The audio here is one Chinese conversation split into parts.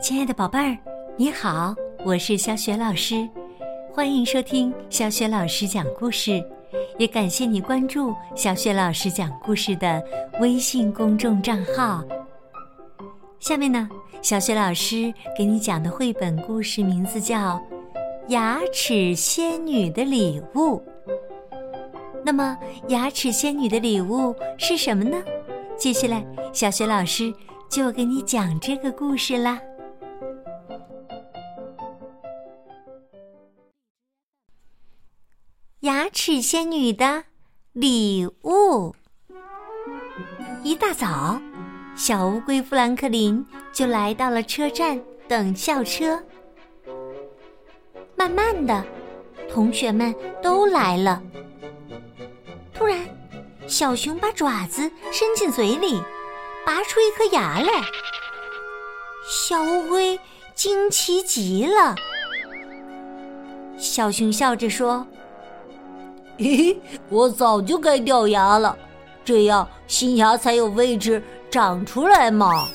亲爱的宝贝儿，你好，我是小雪老师，欢迎收听小雪老师讲故事，也感谢你关注小雪老师讲故事的微信公众账号。下面呢，小雪老师给你讲的绘本故事名字叫《牙齿仙女的礼物》。那么，牙齿仙女的礼物是什么呢？接下来，小雪老师就给你讲这个故事啦。齿仙女的礼物。一大早，小乌龟富兰克林就来到了车站等校车。慢慢的，同学们都来了。突然，小熊把爪子伸进嘴里，拔出一颗牙来。小乌龟惊奇极了。小熊笑着说。嘿，我早就该掉牙了，这样新牙才有位置长出来嘛。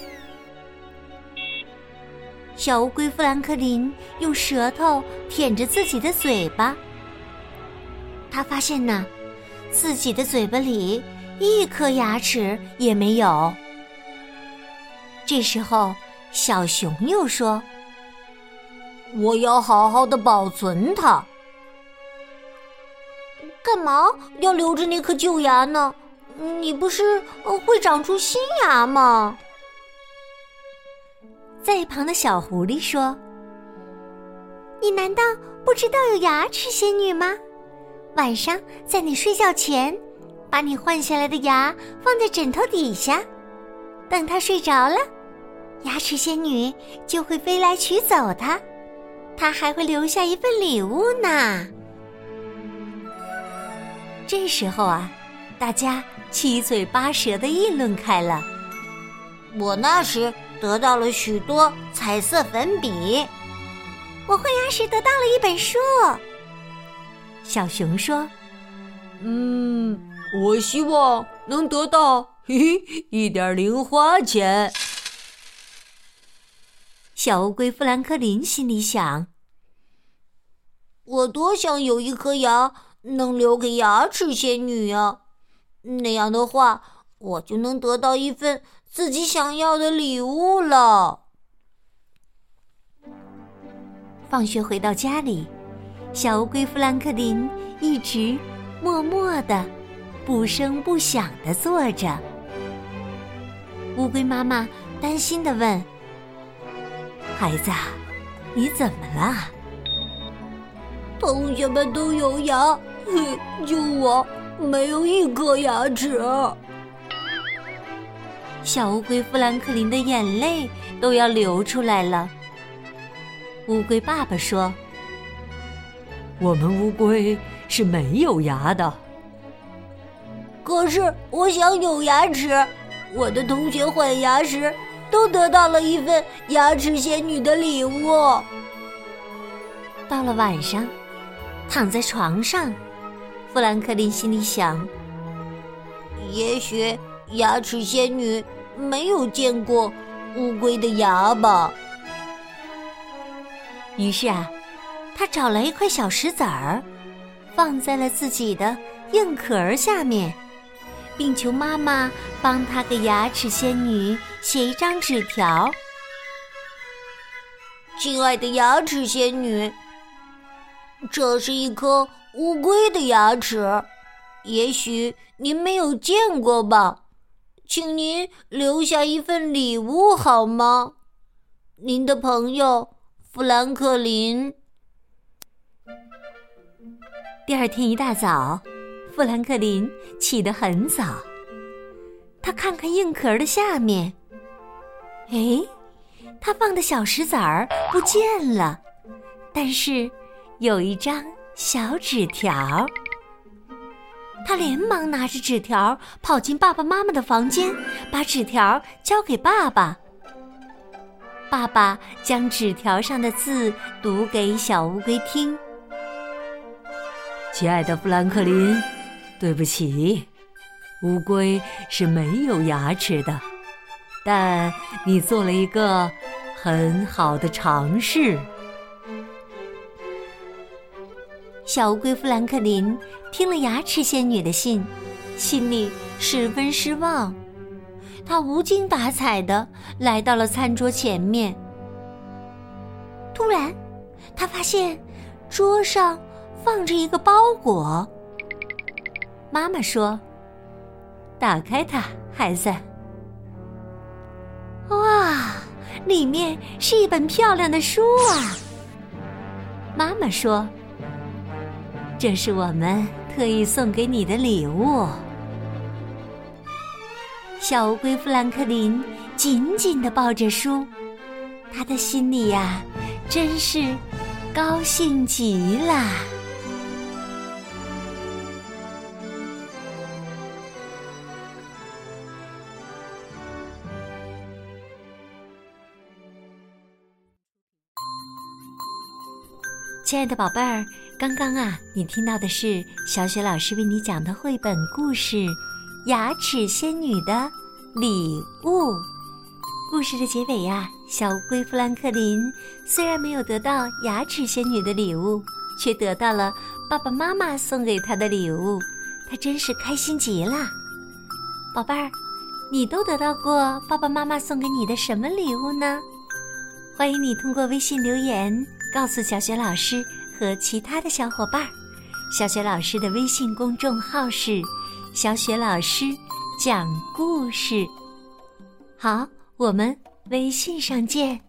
小乌龟富兰克林用舌头舔着自己的嘴巴，他发现呢，自己的嘴巴里一颗牙齿也没有。这时候，小熊又说：“我要好好的保存它。”干嘛要留着那颗旧牙呢？你不是会长出新牙吗？在一旁的小狐狸说：“你难道不知道有牙齿仙女吗？晚上在你睡觉前，把你换下来的牙放在枕头底下，等它睡着了，牙齿仙女就会飞来取走它，它还会留下一份礼物呢。”这时候啊，大家七嘴八舌的议论开了。我那时得到了许多彩色粉笔，我换牙时得到了一本书。小熊说：“嗯，我希望能得到 嘿嘿一点零花钱。”小乌龟富兰克林心里想：“我多想有一颗牙。”能留给牙齿仙女啊，那样的话，我就能得到一份自己想要的礼物了。放学回到家里，小乌龟富兰克林一直默默的、不声不响的坐着。乌龟妈妈担心的问：“孩子，你怎么了？”同学们都有牙。就我没有一颗牙齿。小乌龟富兰克林的眼泪都要流出来了。乌龟爸爸说：“我们乌龟是没有牙的。可是我想有牙齿。我的同学换牙时都得到了一份牙齿仙女的礼物。”到了晚上，躺在床上。富兰克林心里想：“也许牙齿仙女没有见过乌龟的牙吧。”于是啊，他找来一块小石子儿，放在了自己的硬壳下面，并求妈妈帮他给牙齿仙女写一张纸条：“亲爱的牙齿仙女，这是一颗。”乌龟的牙齿，也许您没有见过吧？请您留下一份礼物好吗？您的朋友富兰克林。第二天一大早，富兰克林起得很早，他看看硬壳的下面，哎，他放的小石子儿不见了，但是有一张。小纸条，他连忙拿着纸条跑进爸爸妈妈的房间，把纸条交给爸爸。爸爸将纸条上的字读给小乌龟听：“亲爱的富兰克林，对不起，乌龟是没有牙齿的，但你做了一个很好的尝试。小乌龟富兰克林听了牙齿仙女的信，心里十分失望。他无精打采的来到了餐桌前面。突然，他发现桌上放着一个包裹。妈妈说：“打开它，孩子。”哇，里面是一本漂亮的书啊！妈妈说。这是我们特意送给你的礼物。小乌龟富兰克林紧紧的抱着书，他的心里呀，真是高兴极了。亲爱的宝贝儿。刚刚啊，你听到的是小雪老师为你讲的绘本故事《牙齿仙女的礼物》。故事的结尾呀，小乌龟富兰克林虽然没有得到牙齿仙女的礼物，却得到了爸爸妈妈送给他的礼物，他真是开心极了。宝贝儿，你都得到过爸爸妈妈送给你的什么礼物呢？欢迎你通过微信留言告诉小雪老师。和其他的小伙伴儿，小雪老师的微信公众号是“小雪老师讲故事”。好，我们微信上见。